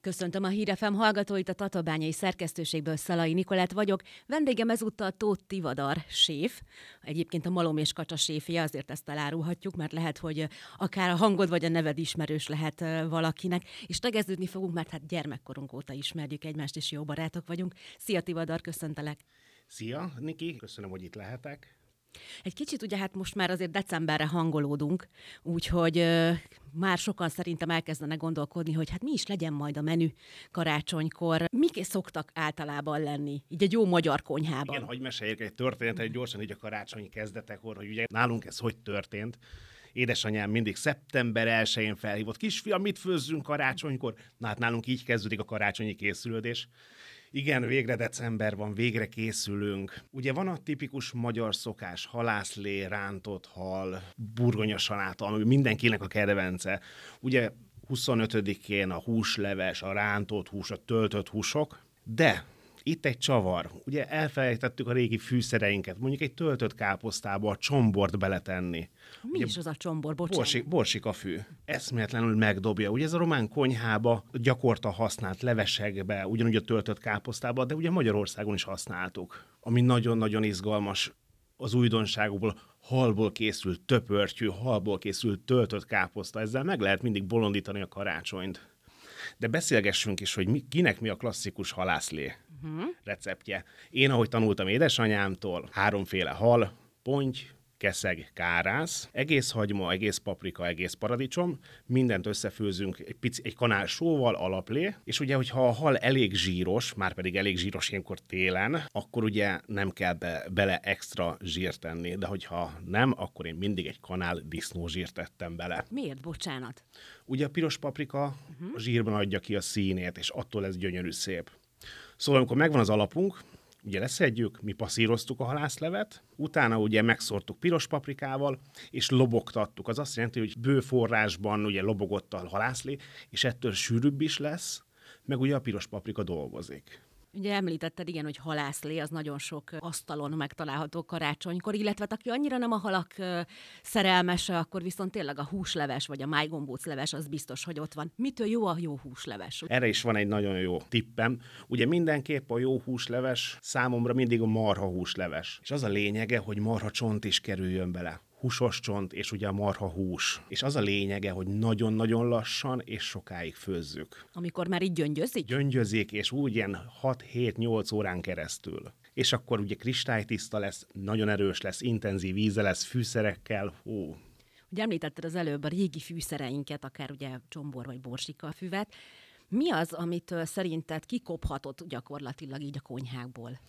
Köszöntöm a Hírefem hallgatóit, a Tatabányai szerkesztőségből Szalai Nikolát vagyok. Vendégem ezúttal Tóth Tivadar, séf. Egyébként a Malom és Kacsa séfje, azért ezt elárulhatjuk, mert lehet, hogy akár a hangod vagy a neved ismerős lehet valakinek. És tegeződni fogunk, mert hát gyermekkorunk óta ismerjük egymást, és jó barátok vagyunk. Szia Tivadar, köszöntelek! Szia, Niki, köszönöm, hogy itt lehetek. Egy kicsit ugye hát most már azért decemberre hangolódunk, úgyhogy ö, már sokan szerintem elkezdenek gondolkodni, hogy hát mi is legyen majd a menü karácsonykor. Mik szoktak általában lenni, így egy jó magyar konyhában? Igen, hogy meséljek egy történetet gyorsan így a karácsonyi kezdetekor, hogy ugye nálunk ez hogy történt édesanyám mindig szeptember 1-én felhívott, kisfiam, mit főzzünk karácsonykor? Na hát nálunk így kezdődik a karácsonyi készülődés. Igen, végre december van, végre készülünk. Ugye van a tipikus magyar szokás, halászlé, rántott hal, burgonya saláta, ami mindenkinek a kedvence. Ugye 25-én a húsleves, a rántott hús, a töltött húsok, de itt egy csavar. Ugye elfelejtettük a régi fűszereinket, mondjuk egy töltött káposztába a csombort beletenni. Mi Ugye, is az a csombor, bocsánat? Borsik, borsikafű. Eszméletlenül megdobja. Ugye ez a román konyhába gyakorta használt levesekbe, ugyanúgy a töltött káposztába, de ugye Magyarországon is használtuk. Ami nagyon-nagyon izgalmas az újdonságokból halból készült töpörtyű, halból készült töltött káposzta. Ezzel meg lehet mindig bolondítani a karácsonyt. De beszélgessünk is, hogy mi, kinek mi a klasszikus halászlé uh-huh. receptje. Én, ahogy tanultam édesanyámtól, háromféle hal, ponty, keszeg, kárász, egész hagyma, egész paprika, egész paradicsom, mindent összefőzünk egy, pici, egy kanál sóval, alaplé, és ugye, hogyha a hal elég zsíros, már pedig elég zsíros ilyenkor télen, akkor ugye nem kell be, bele extra zsírt tenni, de hogyha nem, akkor én mindig egy kanál disznózsírt tettem bele. Miért, bocsánat? Ugye a piros paprika uh-huh. a zsírban adja ki a színét, és attól ez gyönyörű szép. Szóval amikor megvan az alapunk, ugye leszedjük, mi passzíroztuk a halászlevet, utána ugye megszortuk piros paprikával, és lobogtattuk. Az azt jelenti, hogy bő forrásban ugye lobogott a halászlé, és ettől sűrűbb is lesz, meg ugye a piros paprika dolgozik. Ugye említetted, igen, hogy halászlé, az nagyon sok asztalon megtalálható karácsonykor, illetve hát aki annyira nem a halak szerelmese, akkor viszont tényleg a húsleves, vagy a májgombóc leves, az biztos, hogy ott van. Mitől jó a jó húsleves? Erre is van egy nagyon jó tippem. Ugye mindenképp a jó húsleves számomra mindig a marha húsleves. És az a lényege, hogy marha csont is kerüljön bele húsos csont, és ugye a marha hús. És az a lényege, hogy nagyon-nagyon lassan és sokáig főzzük. Amikor már így gyöngyözik? Gyöngyözik, és úgy ilyen 6-7-8 órán keresztül. És akkor ugye kristálytiszta lesz, nagyon erős lesz, intenzív íze lesz, fűszerekkel, hú, Ugye említetted az előbb a régi fűszereinket, akár ugye csombor vagy borsika füvet. Mi az, amit szerinted kikophatott gyakorlatilag így a konyhákból?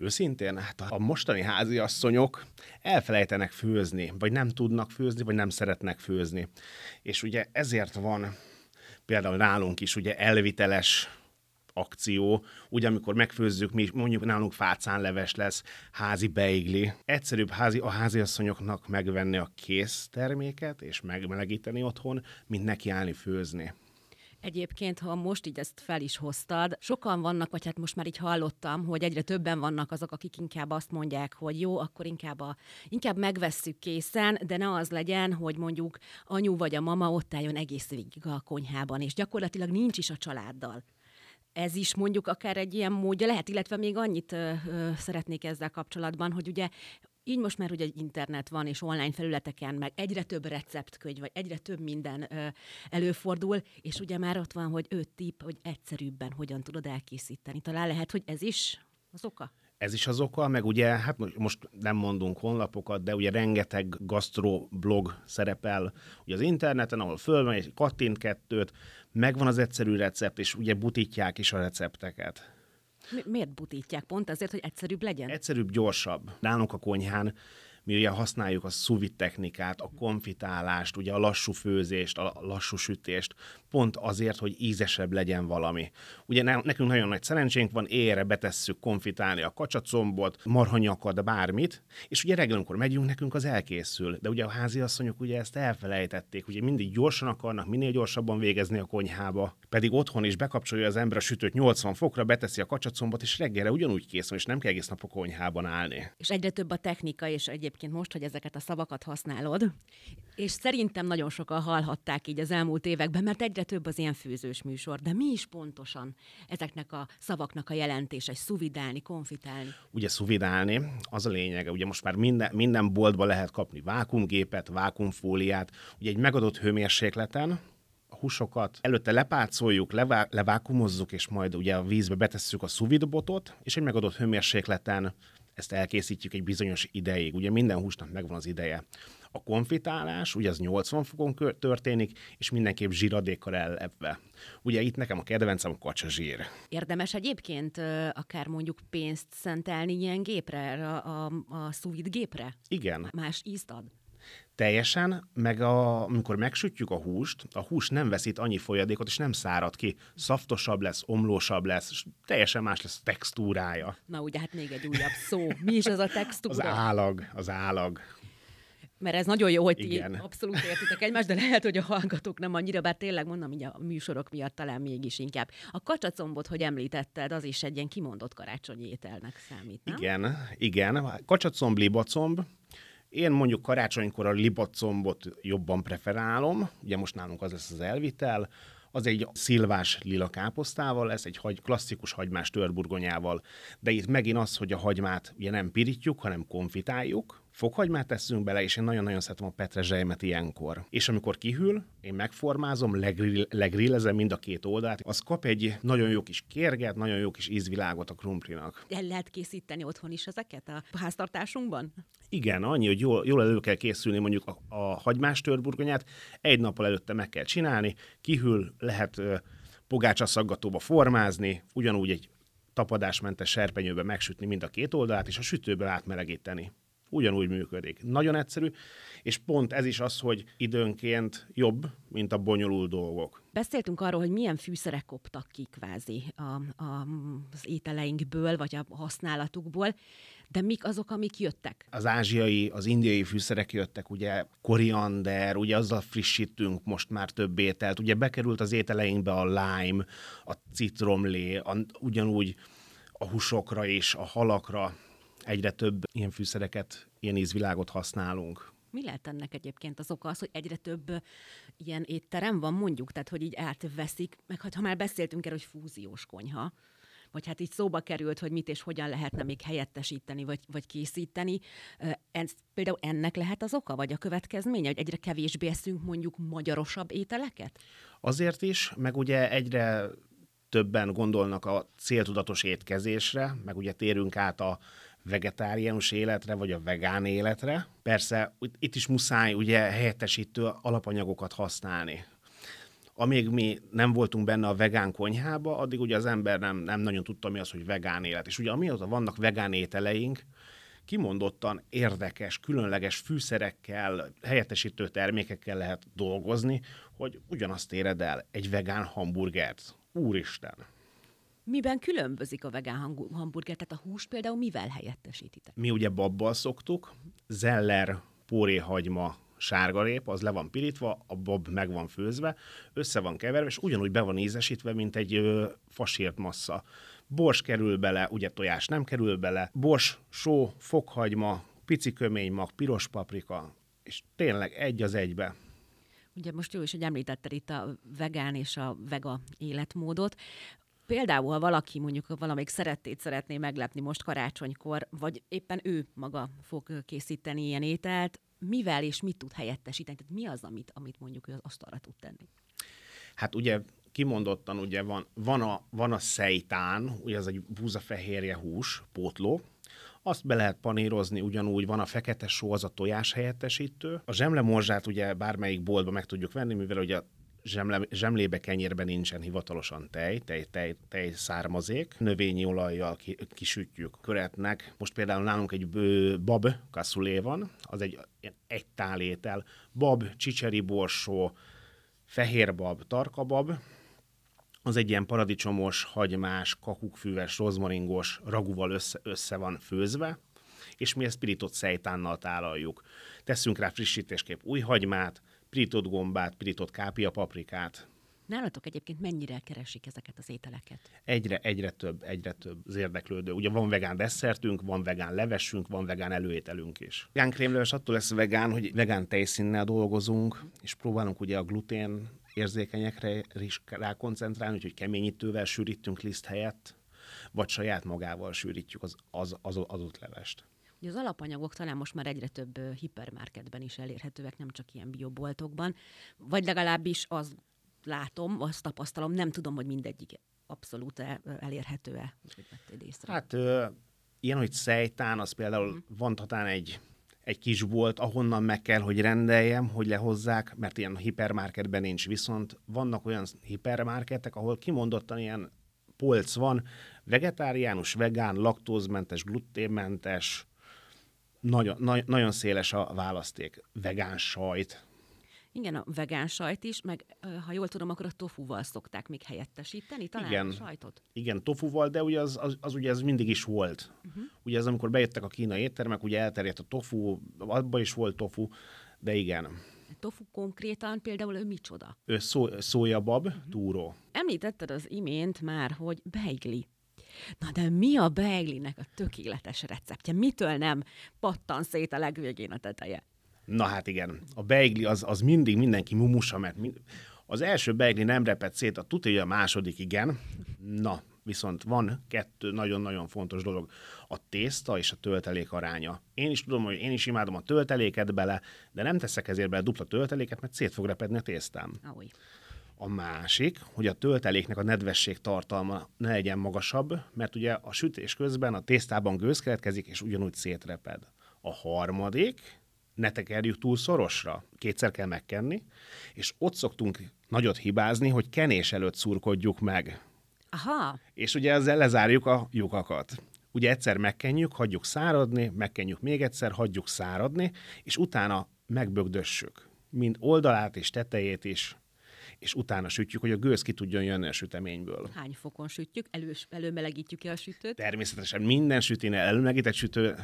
Őszintén, hát a mostani háziasszonyok elfelejtenek főzni, vagy nem tudnak főzni, vagy nem szeretnek főzni. És ugye ezért van például nálunk is ugye elviteles akció, ugye amikor megfőzzük, mi mondjuk nálunk fácánleves lesz, házi beigli. Egyszerűbb házi, a háziasszonyoknak megvenni a kész terméket és megmelegíteni otthon, mint nekiállni főzni. Egyébként, ha most így ezt fel is hoztad, sokan vannak, vagy hát most már így hallottam, hogy egyre többen vannak azok, akik inkább azt mondják, hogy jó, akkor inkább, a, inkább megvesszük készen, de ne az legyen, hogy mondjuk anyu vagy a mama ott álljon egész végig a konyhában, és gyakorlatilag nincs is a családdal. Ez is mondjuk akár egy ilyen módja lehet, illetve még annyit ö, ö, szeretnék ezzel kapcsolatban, hogy ugye így most már ugye internet van, és online felületeken meg egyre több receptkönyv, vagy egyre több minden ö, előfordul, és ugye már ott van, hogy öt tipp, hogy egyszerűbben hogyan tudod elkészíteni. Talán lehet, hogy ez is az oka? Ez is az oka, meg ugye, hát most nem mondunk honlapokat, de ugye rengeteg gastroblog szerepel ugye az interneten, ahol fölmegy, kattint kettőt, megvan az egyszerű recept, és ugye butítják is a recepteket. Mi- miért butítják? Pont azért, hogy egyszerűbb legyen? Egyszerűbb, gyorsabb. Nálunk a konyhán mi ugye használjuk a szuvit technikát, a konfitálást, ugye a lassú főzést, a lassú sütést, pont azért, hogy ízesebb legyen valami. Ugye nekünk nagyon nagy szerencsénk van, éjre betesszük konfitálni a kacsacombot, marhanyakat, bármit, és ugye reggel, amikor megyünk, nekünk az elkészül. De ugye a háziasszonyok ugye ezt elfelejtették, ugye mindig gyorsan akarnak, minél gyorsabban végezni a konyhába, pedig otthon is bekapcsolja az ember a sütőt 80 fokra, beteszi a kacsacombot, és reggelre ugyanúgy kész és nem kell egész nap a konyhában állni. És egyre több a technika, és egyébként egyébként most, hogy ezeket a szavakat használod, és szerintem nagyon sokan hallhatták így az elmúlt években, mert egyre több az ilyen főzős műsor. De mi is pontosan ezeknek a szavaknak a jelentése, egy szuvidálni, konfitálni? Ugye szuvidálni, az a lényege, ugye most már minden, minden boltba lehet kapni vákumgépet, vákumfóliát, ugye egy megadott hőmérsékleten, a húsokat, előtte lepácoljuk, levá- levákumozzuk, és majd ugye a vízbe betesszük a szuvidbotot, és egy megadott hőmérsékleten ezt elkészítjük egy bizonyos ideig. Ugye minden húsnak megvan az ideje. A konfitálás, ugye az 80 fokon történik, és mindenképp zsíradékkal ellepve. Ugye itt nekem a kedvencem a kacsa zsír. Érdemes egyébként akár mondjuk pénzt szentelni ilyen gépre, a, a, a gépre? Igen. Más ízt ad? Teljesen, meg a, amikor megsütjük a húst, a hús nem veszít annyi folyadékot, és nem szárad ki. Szaftosabb lesz, omlósabb lesz, és teljesen más lesz a textúrája. Na ugye, hát még egy újabb szó. Mi is ez a textúra? Az állag, az állag. Mert ez nagyon jó, hogy ti Igen. abszolút értitek egymást, de lehet, hogy a hallgatók nem annyira, bár tényleg mondom, hogy a műsorok miatt talán mégis inkább. A kacsacombot, hogy említetted, az is egy ilyen kimondott karácsonyi ételnek számít, nem? Igen, igen. Kacsacomb, libacomb, én mondjuk karácsonykor a libacombot jobban preferálom, ugye most nálunk az lesz az elvitel, az egy szilvás lila káposztával lesz, egy hagy, klasszikus hagymás törburgonyával, de itt megint az, hogy a hagymát ugye nem pirítjuk, hanem konfitáljuk, fokhagymát teszünk bele, és én nagyon-nagyon szeretem a petrezselymet ilyenkor. És amikor kihűl, én megformázom, legrill, legrillezem mind a két oldalt, az kap egy nagyon jó kis kérget, nagyon jó kis ízvilágot a krumplinak. El lehet készíteni otthon is ezeket a háztartásunkban? Igen, annyi, hogy jól, jól elő kell készülni mondjuk a, a hagymás törburgonyát, egy nappal előtte meg kell csinálni, kihűl, lehet pogácsaszaggatóba formázni, ugyanúgy egy tapadásmentes serpenyőbe megsütni mind a két oldalát, és a sütőbe átmelegíteni ugyanúgy működik. Nagyon egyszerű, és pont ez is az, hogy időnként jobb, mint a bonyolult dolgok. Beszéltünk arról, hogy milyen fűszerek koptak ki kvázi a, a, az ételeinkből, vagy a használatukból, de mik azok, amik jöttek? Az ázsiai, az indiai fűszerek jöttek, ugye koriander, ugye azzal frissítünk most már több ételt, ugye bekerült az ételeinkbe a lime, a citromlé, a, ugyanúgy a húsokra és a halakra, egyre több ilyen fűszereket, ilyen ízvilágot használunk. Mi lehet ennek egyébként az oka az, hogy egyre több ilyen étterem van mondjuk, tehát hogy így átveszik, meg hát ha már beszéltünk erről, hogy fúziós konyha, vagy hát így szóba került, hogy mit és hogyan lehetne még helyettesíteni, vagy, vagy készíteni. Ez, például ennek lehet az oka, vagy a következménye, hogy egyre kevésbé eszünk mondjuk magyarosabb ételeket? Azért is, meg ugye egyre többen gondolnak a céltudatos étkezésre, meg ugye térünk át a vegetáriánus életre, vagy a vegán életre. Persze itt is muszáj ugye helyettesítő alapanyagokat használni. Amíg mi nem voltunk benne a vegán konyhába, addig ugye az ember nem, nem nagyon tudta, mi az, hogy vegán élet. És ugye amióta vannak vegán ételeink, kimondottan érdekes, különleges fűszerekkel, helyettesítő termékekkel lehet dolgozni, hogy ugyanazt éred el egy vegán hamburgert. Úristen! Miben különbözik a vegán hamburger? Tehát a hús például mivel helyettesítitek? Mi ugye babbal szoktuk, zeller, póréhagyma, sárgarép, az le van pirítva, a bab meg van főzve, össze van keverve, és ugyanúgy be van ízesítve, mint egy ö, fasírt massza. Bors kerül bele, ugye tojás nem kerül bele, bors, só, fokhagyma, pici köménymag, piros paprika, és tényleg egy az egybe. Ugye most jó is, hogy említetted itt a vegán és a vega életmódot. Például, ha valaki mondjuk valamelyik szerettét szeretné meglepni most karácsonykor, vagy éppen ő maga fog készíteni ilyen ételt, mivel és mit tud helyettesíteni? Tehát mi az, amit, amit mondjuk ő az asztalra tud tenni? Hát ugye kimondottan ugye van, van, a, van a szejtán, ugye az egy búzafehérje hús, pótló, azt be lehet panírozni, ugyanúgy van a fekete só, az a tojás helyettesítő. A zsemlemorzsát ugye bármelyik boltba meg tudjuk venni, mivel ugye zsemle, zsemlébe kenyérben nincsen hivatalosan tej, tej, tej, tej származék, növényi olajjal kisütjük köretnek. Most például nálunk egy bő, bab kasszulé van, az egy egy tálétel. Bab, csicseri borsó, fehérbab, tarkabab, az egy ilyen paradicsomos, hagymás, kakukfűves, rozmaringos raguval össze, össze van főzve, és mi ezt pirított szejtánnal tálaljuk. Teszünk rá frissítésképp új hagymát, pirított gombát, pirított kápia paprikát, Nálatok egyébként mennyire keresik ezeket az ételeket? Egyre, egyre több, egyre több az érdeklődő. Ugye van vegán desszertünk, van vegán levesünk, van vegán előételünk is. Vegán krémleves attól lesz vegán, hogy vegán tejszínnel dolgozunk, és próbálunk ugye a glutén érzékenyekre is rákoncentrálni, úgyhogy keményítővel sűrítünk liszt helyett, vagy saját magával sűrítjük az, az, az adott levest. Ugye az alapanyagok talán most már egyre több hipermarketben is elérhetőek, nem csak ilyen bioboltokban, vagy legalábbis az látom, azt tapasztalom, nem tudom, hogy mindegyik abszolút elérhető-e. Hát ö, ilyen, hogy szejtán, az például uh-huh. van tatán egy egy kis bolt, ahonnan meg kell, hogy rendeljem, hogy lehozzák, mert ilyen hipermarketben nincs. Viszont vannak olyan hipermarketek, ahol kimondottan ilyen polc van, vegetáriánus, vegán, laktózmentes, gluténmentes, nagyon, na, nagyon széles a választék. Vegán sajt, igen, a vegán sajt is, meg ha jól tudom, akkor a tofuval szokták még helyettesíteni, talán Igen. a sajtot? Igen, tofuval, de ugye az, az, az ugye ez mindig is volt. Uh-huh. Ugye ez amikor bejöttek a kínai éttermek, ugye elterjedt a tofu, abban is volt tofu, de igen. A tofu konkrétan például ő micsoda? Ő szó, szójabab, uh-huh. túró. Említetted az imént már, hogy beigli. Na de mi a beiglinek a tökéletes receptje? Mitől nem pattan szét a legvégén a teteje? Na hát igen, a beigli az, az mindig mindenki mumusa, mert mind... az első beigli nem repett szét, a tudja, a második igen. Na, viszont van kettő nagyon-nagyon fontos dolog. A tészta és a töltelék aránya. Én is tudom, hogy én is imádom a tölteléket bele, de nem teszek ezért bele dupla tölteléket, mert szét fog repedni a tésztám. Ahogy. A másik, hogy a tölteléknek a nedvesség tartalma ne legyen magasabb, mert ugye a sütés közben a tésztában gőz keletkezik, és ugyanúgy szétreped. A harmadik, ne tekerjük túl szorosra, kétszer kell megkenni, és ott szoktunk nagyot hibázni, hogy kenés előtt szurkodjuk meg. Aha. És ugye ezzel lezárjuk a lyukakat. Ugye egyszer megkenjük, hagyjuk száradni, megkenjük még egyszer, hagyjuk száradni, és utána megbögdössük. Mind oldalát és tetejét is és utána sütjük, hogy a gőz ki tudjon jönni a süteményből. Hány fokon sütjük? Elő, előmelegítjük-e a sütőt? Természetesen minden süténél előmelegített sütő,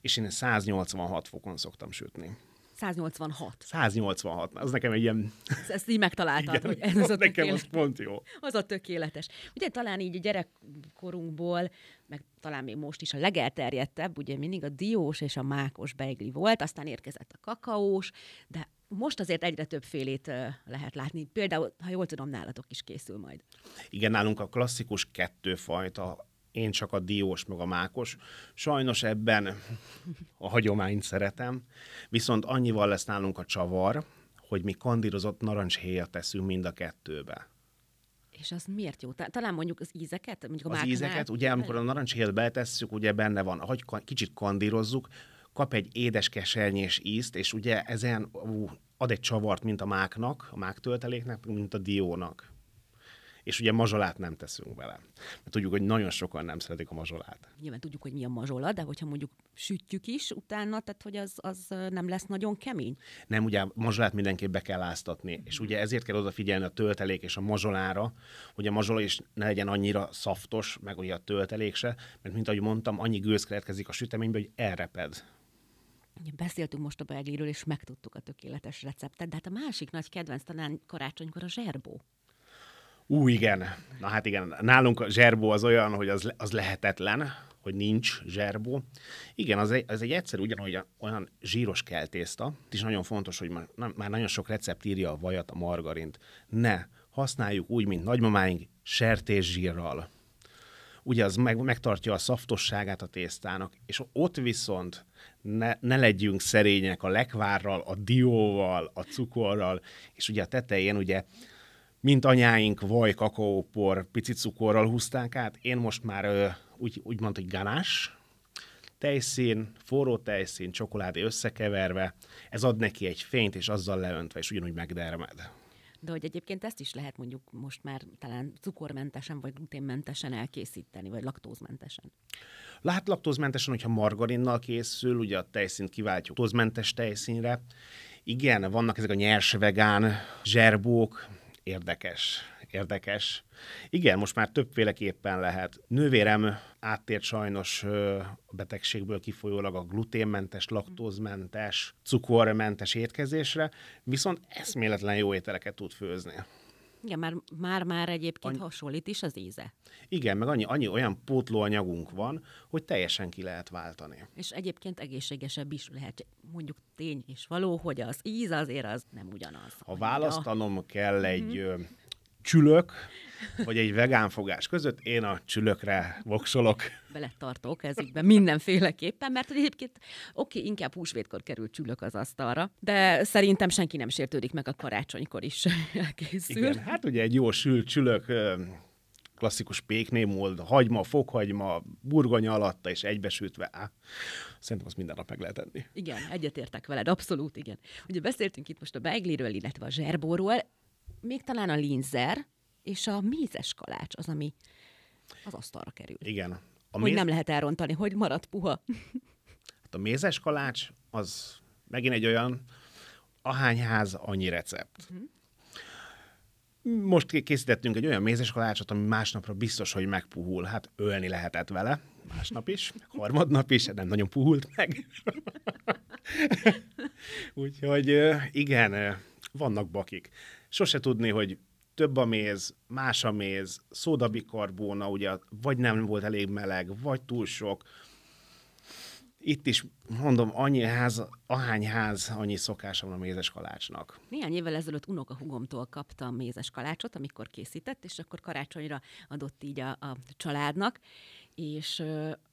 és én 186 fokon szoktam sütni. 186. 186, az nekem egy ilyen... Ezt így megtaláltad, Igen, hogy ez a Nekem az pont jó. Az a tökéletes. Ugye talán így gyerekkorunkból, meg talán még most is a legelterjedtebb, ugye mindig a diós és a mákos beigli volt, aztán érkezett a kakaós, de most azért egyre több félét lehet látni. Például, ha jól tudom, nálatok is készül majd. Igen, nálunk a klasszikus kettőfajta, én csak a diós, meg a mákos. Sajnos ebben a hagyományt szeretem, viszont annyival lesz nálunk a csavar, hogy mi kandírozott narancshéjat teszünk mind a kettőbe. És az miért jó? Talán mondjuk az ízeket? Mondjuk a az ízeket, ugye amikor a narancshéjat betesszük, ugye benne van, hogy kicsit kandírozzuk, kap egy édes kesernyés ízt, és ugye ezen ú, ad egy csavart, mint a máknak, a mák tölteléknek, mint a diónak. És ugye mazsolát nem teszünk bele. Mert tudjuk, hogy nagyon sokan nem szeretik a mazsolát. Nyilván tudjuk, hogy mi a mazsola, de hogyha mondjuk sütjük is utána, tehát hogy az, az nem lesz nagyon kemény? Nem, ugye a mazsolát mindenképp be kell áztatni. És ugye ezért kell odafigyelni a töltelék és a mazsolára, hogy a mazsola is ne legyen annyira szaftos, meg ugye a töltelék se, mert mint ahogy mondtam, annyi gőz keletkezik a süteménybe, hogy elreped beszéltünk most a belgéről, és megtudtuk a tökéletes receptet, de hát a másik nagy kedvenc talán karácsonykor a zserbó. Ú, igen. Na hát igen, nálunk a zserbó az olyan, hogy az, az lehetetlen, hogy nincs zserbó. Igen, az egy, az egy egyszerű, ugyanúgy olyan zsíros keltészta, és nagyon fontos, hogy már, már nagyon sok recept írja a vajat, a margarint. Ne, használjuk úgy, mint nagymamáink, sertészsírral. Ugye az meg, megtartja a szaftosságát a tésztának, és ott viszont ne, ne legyünk szerények a lekvárral, a dióval, a cukorral, és ugye a tetején ugye mint anyáink vaj, kakaópor, pici cukorral húzták át, én most már ö, úgy, úgy mondta, hogy ganás, tejszín, forró tejszín, csokoládé összekeverve, ez ad neki egy fényt, és azzal leöntve, és ugyanúgy megdermed. De hogy egyébként ezt is lehet mondjuk most már talán cukormentesen vagy gluténmentesen elkészíteni, vagy laktózmentesen. Lehet laktózmentesen, hogyha margarinnal készül, ugye a tejszínt kiváltjuk laktózmentes tejszínre. Igen, vannak ezek a nyers vegán zserbók, érdekes, érdekes. Igen, most már többféleképpen lehet. Nővérem áttért sajnos a betegségből kifolyólag a gluténmentes, laktózmentes, cukormentes étkezésre, viszont eszméletlen jó ételeket tud főzni. Igen, már, már, már egyébként annyi... hasonlít is az íze. Igen, meg annyi, annyi olyan pótlóanyagunk van, hogy teljesen ki lehet váltani. És egyébként egészségesebb is lehet, mondjuk tény és való, hogy az íz azért az nem ugyanaz. Ha választanom kell egy mm-hmm. Csülök, vagy egy vegán fogás között, én a csülökre voksolok. Beletartok ezikben mindenféleképpen, mert egyébként oké, okay, inkább húsvétkor kerül csülök az asztalra, de szerintem senki nem sértődik meg a karácsonykor is elkészül. Igen, hát ugye egy jó sült csülök klasszikus péknémold, hagyma, fokhagyma, burgonya alatta és egybesütve. Á, szerintem azt minden nap meg lehet enni. Igen, egyetértek veled, abszolút igen. Ugye beszéltünk itt most a beigliről, illetve a zserbóról, még talán a linzer, és a mézes kalács az, ami az asztalra kerül. Igen. A hogy méz... nem lehet elrontani, hogy marad puha. Hát a mézes kalács az megint egy olyan ahányház, annyi recept. Uh-huh. Most készítettünk egy olyan mézes kalácsot, ami másnapra biztos, hogy megpuhul. Hát ölni lehetett vele, másnap is, harmadnap is, nem nagyon puhult meg. Úgyhogy igen, vannak bakik. Sose tudni, hogy több a méz, más a méz, szódabikarbóna, ugye, vagy nem volt elég meleg, vagy túl sok. Itt is mondom, annyi ház, ahány ház, annyi szokása van a mézes kalácsnak. Néhány évvel ezelőtt unokahugomtól kaptam mézes kalácsot, amikor készített, és akkor karácsonyra adott így a, a családnak, és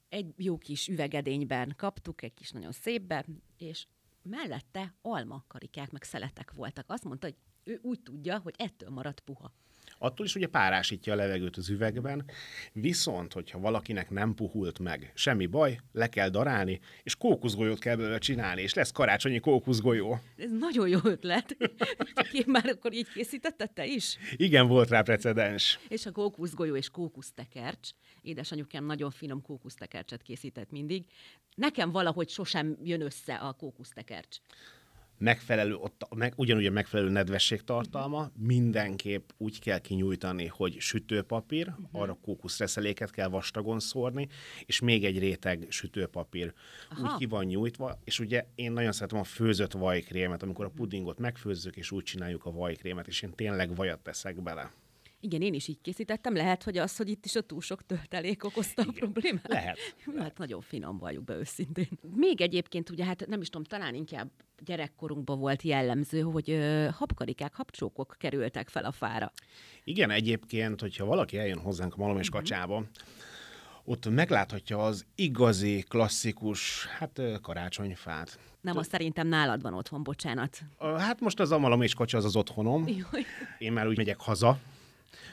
egy jó kis üvegedényben kaptuk, egy kis nagyon szépbe, és mellette alma karikák, meg szeletek voltak. Azt mondta, hogy ő úgy tudja, hogy ettől marad puha. Attól is ugye párásítja a levegőt az üvegben, viszont, hogyha valakinek nem puhult meg, semmi baj, le kell darálni, és kókuszgolyót kell belőle csinálni, és lesz karácsonyi kókuszgolyó. Ez nagyon jó ötlet. Én már akkor így készítetted te is? Igen, volt rá precedens. És a kókuszgolyó és kókusztekercs. Édesanyukám nagyon finom kókusztekercset készített mindig. Nekem valahogy sosem jön össze a kókusztekercs megfelelő, ott meg, ugyanúgy a megfelelő nedvességtartalma, mindenképp úgy kell kinyújtani, hogy sütőpapír, uh-huh. arra kókuszreszeléket kell vastagon szórni, és még egy réteg sütőpapír Aha. úgy ki van nyújtva, és ugye én nagyon szeretem a főzött vajkrémet, amikor a pudingot megfőzzük, és úgy csináljuk a vajkrémet, és én tényleg vajat teszek bele. Igen, én is így készítettem. Lehet, hogy az, hogy itt is a túl sok töltelék okozta Igen, a problémát? Lehet. Hát lehet. nagyon finom valljuk be őszintén. Még egyébként, ugye hát nem is tudom, talán inkább gyerekkorunkban volt jellemző, hogy ö, habkarikák, habcsókok kerültek fel a fára. Igen, egyébként, hogyha valaki eljön hozzánk a Malom és uh-huh. Kacsába, ott megláthatja az igazi, klasszikus, hát karácsonyfát. Nem, azt szerintem nálad van otthon, bocsánat. Hát most az a malom és kacsa az az otthonom. Jaj. Én már úgy megyek haza,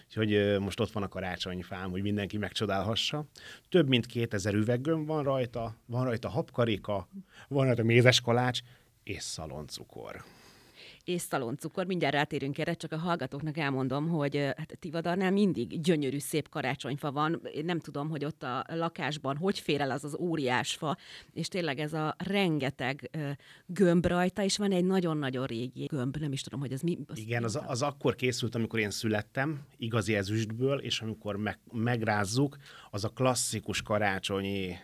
Úgyhogy most ott van a karácsonyfám, hogy mindenki megcsodálhassa. Több mint 2000 üveggömb van rajta, van rajta habkarika, van rajta mézes kalács és szaloncukor és szaloncukor. Mindjárt rátérünk erre, csak a hallgatóknak elmondom, hogy hát Tivadarnál mindig gyönyörű, szép karácsonyfa van. Én nem tudom, hogy ott a lakásban hogy fér el az az óriás fa, és tényleg ez a rengeteg gömb rajta, és van egy nagyon-nagyon régi gömb, nem is tudom, hogy ez mi. Az Igen, az, az akkor készült, amikor én születtem, igazi ezüstből, és amikor meg, megrázzuk, az a klasszikus karácsonyi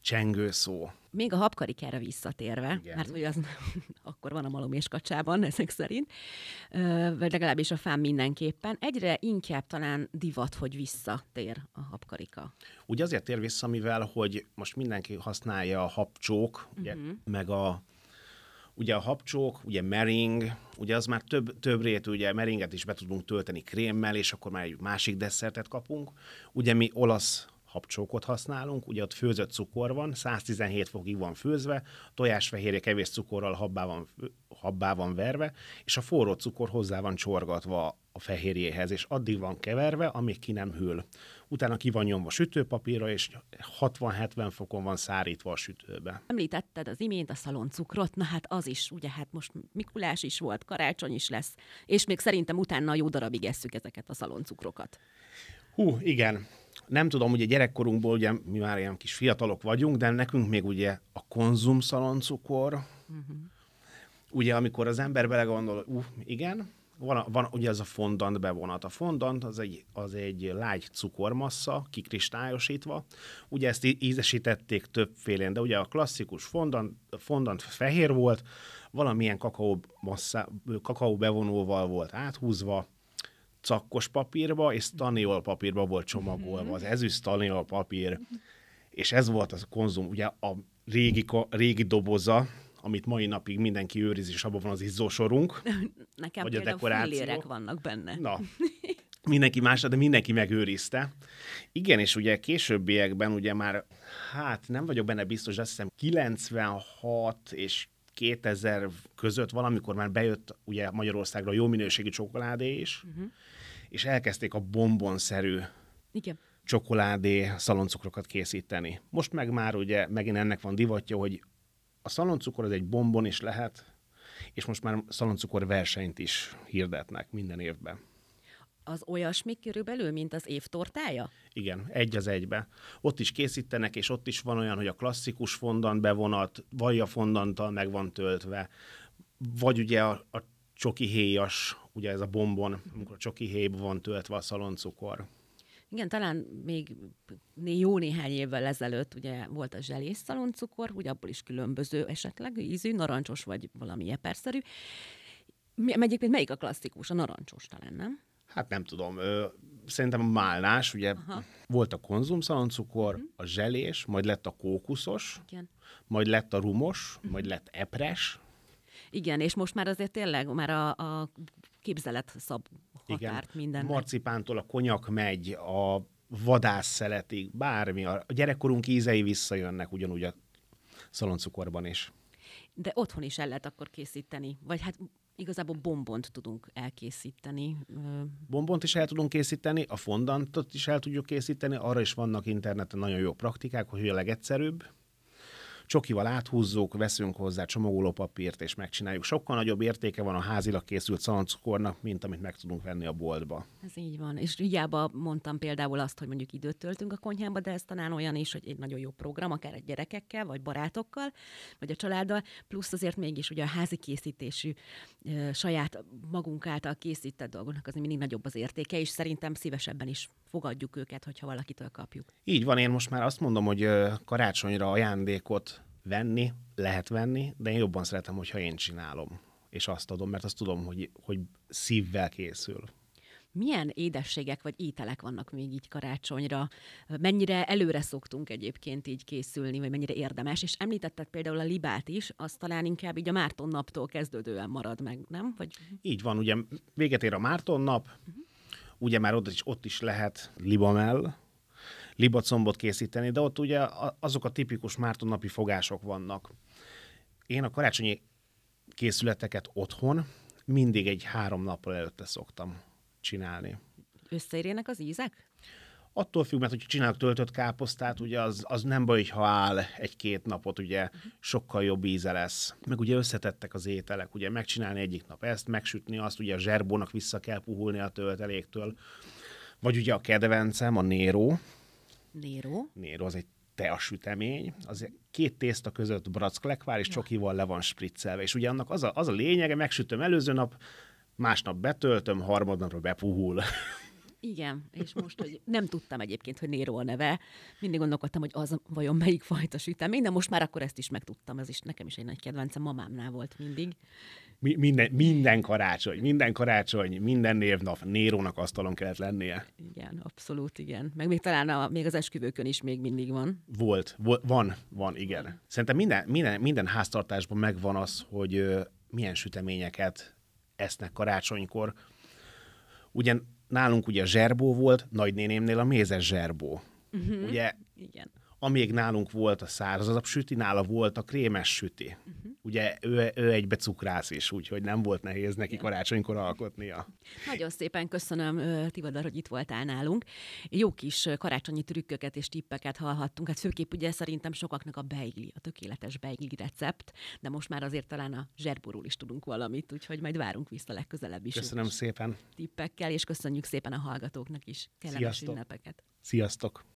csengő szó. Még a habkarikára visszatérve, Igen. mert hogy az akkor van a malom és kacsában, ezek szerint, vagy legalábbis a fám mindenképpen, egyre inkább talán divat, hogy visszatér a habkarika. Ugye azért tér vissza, mivel hogy most mindenki használja a habcsók, ugye, uh-huh. meg a Ugye a habcsók, ugye mering, ugye az már több, több rét, ugye meringet is be tudunk tölteni krémmel, és akkor már egy másik desszertet kapunk. Ugye mi olasz habcsókot használunk, ugye ott főzött cukor van, 117 fokig van főzve, tojásfehérje kevés cukorral habbá van, habbá van verve, és a forró cukor hozzá van csorgatva a fehérjéhez, és addig van keverve, amíg ki nem hűl. Utána ki van nyomva sütőpapírra, és 60-70 fokon van szárítva a sütőbe. Említetted az imént a szaloncukrot, na hát az is, ugye hát most Mikulás is volt, karácsony is lesz, és még szerintem utána jó darabig esszük ezeket a szaloncukrokat. Hú, igen nem tudom, ugye gyerekkorunkból, ugye mi már ilyen kis fiatalok vagyunk, de nekünk még ugye a konzumszaloncukor, uh-huh. ugye amikor az ember belegondol, uh, igen, van, van ugye az a fondant bevonat. A fondant az egy, az egy lágy cukormassa, kikristályosítva. Ugye ezt ízesítették többfélén, de ugye a klasszikus fondant, fondant fehér volt, valamilyen kakaó, masszá, kakaó bevonóval volt áthúzva, cakkos papírba és staniol papírba volt csomagolva, az ezüst staniol papír, és ez volt az a konzum, ugye a régi, régi doboza, amit mai napig mindenki őriz, és abban van az izzósorunk. Nekem vagy a dekoráció. vannak benne. Na, mindenki másra, de mindenki megőrizte. Igen, és ugye későbbiekben ugye már, hát nem vagyok benne biztos, azt hiszem 96 és 2000 között valamikor már bejött ugye Magyarországra jó minőségű csokoládé is, uh-huh. és elkezdték a bombonszerű Igen. csokoládé szaloncukrokat készíteni. Most meg már ugye megint ennek van divatja, hogy a szaloncukor az egy bombon is lehet, és most már szaloncukor versenyt is hirdetnek minden évben az olyasmi körülbelül, mint az évtortája? Igen, egy az egybe. Ott is készítenek, és ott is van olyan, hogy a klasszikus fondant bevonat, vagy a fondanttal meg van töltve, vagy ugye a, a csoki héjas, ugye ez a bombon, amikor a csoki héjba van töltve a szaloncukor. Igen, talán még jó néhány évvel ezelőtt ugye volt a zselés szaloncukor, ugye abból is különböző esetleg ízű, narancsos vagy valami eperszerű. Egyébként melyik a klasszikus? A narancsos talán, nem? Hát nem tudom, ö, szerintem a málnás, ugye Aha. volt a konzumszaloncukor, uh-huh. a zselés, majd lett a kókuszos, Igen. majd lett a rumos, uh-huh. majd lett epres. Igen, és most már azért tényleg már a, a képzelet szab határt minden. Marcipántól a konyak megy, a vadászszeletig, bármi. A gyerekkorunk ízei visszajönnek ugyanúgy a szaloncukorban is. De otthon is el lehet akkor készíteni, vagy hát igazából bombont tudunk elkészíteni. Bombont is el tudunk készíteni, a fondantot is el tudjuk készíteni, arra is vannak interneten nagyon jó praktikák, hogy a legegyszerűbb, csokival áthúzzuk, veszünk hozzá csomagolópapírt, és megcsináljuk. Sokkal nagyobb értéke van a házilag készült szaloncukornak, mint amit meg tudunk venni a boltba. Ez így van. És hiába mondtam például azt, hogy mondjuk időt töltünk a konyhába, de ez talán olyan is, hogy egy nagyon jó program, akár egy gyerekekkel, vagy barátokkal, vagy a családdal, plusz azért mégis ugye a házi készítésű, saját magunk által készített dolgoknak az mindig nagyobb az értéke, és szerintem szívesebben is fogadjuk őket, hogyha valakitől kapjuk. Így van, én most már azt mondom, hogy karácsonyra ajándékot venni, lehet venni, de én jobban szeretem, hogyha én csinálom, és azt adom, mert azt tudom, hogy, hogy szívvel készül. Milyen édességek vagy ételek vannak még így karácsonyra? Mennyire előre szoktunk egyébként így készülni, vagy mennyire érdemes? És említetted például a libát is, az talán inkább így a Márton naptól kezdődően marad meg, nem? Vagy... Így van, ugye véget ér a Márton nap, uh-huh ugye már ott is, ott is lehet libamell, libacombot készíteni, de ott ugye azok a tipikus Márton napi fogások vannak. Én a karácsonyi készületeket otthon mindig egy három nappal előtte szoktam csinálni. Összeérjenek az ízek? Attól függ, mert hogyha csinálok töltött káposztát, ugye az, az nem baj, ha áll egy-két napot, ugye sokkal jobb íze lesz. Meg ugye összetettek az ételek, ugye megcsinálni egyik nap ezt, megsütni azt, ugye a zserbónak vissza kell puhulni a tölteléktől. Vagy ugye a kedvencem, a Nero. Nero? Nero, az egy teasütemény, az két tészta között bracklekvár és csokival le van spriccelve. És ugye annak az a, az a lényege, megsütöm előző nap, másnap betöltöm, harmadnapra bepuhul. Igen, és most, hogy nem tudtam egyébként, hogy Nero a neve, mindig gondolkodtam, hogy az vajon melyik fajta sütemény, de most már akkor ezt is megtudtam, ez is nekem is egy nagy kedvencem, mamámnál volt mindig. Mi, minden, minden karácsony, minden karácsony, minden névnap Nérónak asztalon kellett lennie. Igen, abszolút, igen. Meg még talán a, még az esküvőkön is még mindig van. Volt, volt van, van, igen. Szerintem minden, minden, minden háztartásban megvan az, hogy ö, milyen süteményeket esznek karácsonykor. Ugyan nálunk ugye a zserbó volt, nagynénémnél a mézes zserbó. Uh-huh. Ugye, Igen. Amíg nálunk volt a szárazabb süti, nála volt a krémes süti. Uh-huh. Ugye ő, ő egybe cukrász is, úgyhogy nem volt nehéz neki Igen. karácsonykor alkotnia. Nagyon szépen köszönöm, Tivadar, hogy itt voltál nálunk. Jó kis karácsonyi trükköket és tippeket hallhattunk. Hát főképp ugye szerintem sokaknak a beigli, a tökéletes beigli recept, de most már azért talán a zserborul is tudunk valamit, úgyhogy majd várunk vissza legközelebb is. Köszönöm szépen. Tippekkel, és köszönjük szépen a hallgatóknak is. Kellemes Sziasztok. ünnepeket. Sziasztok!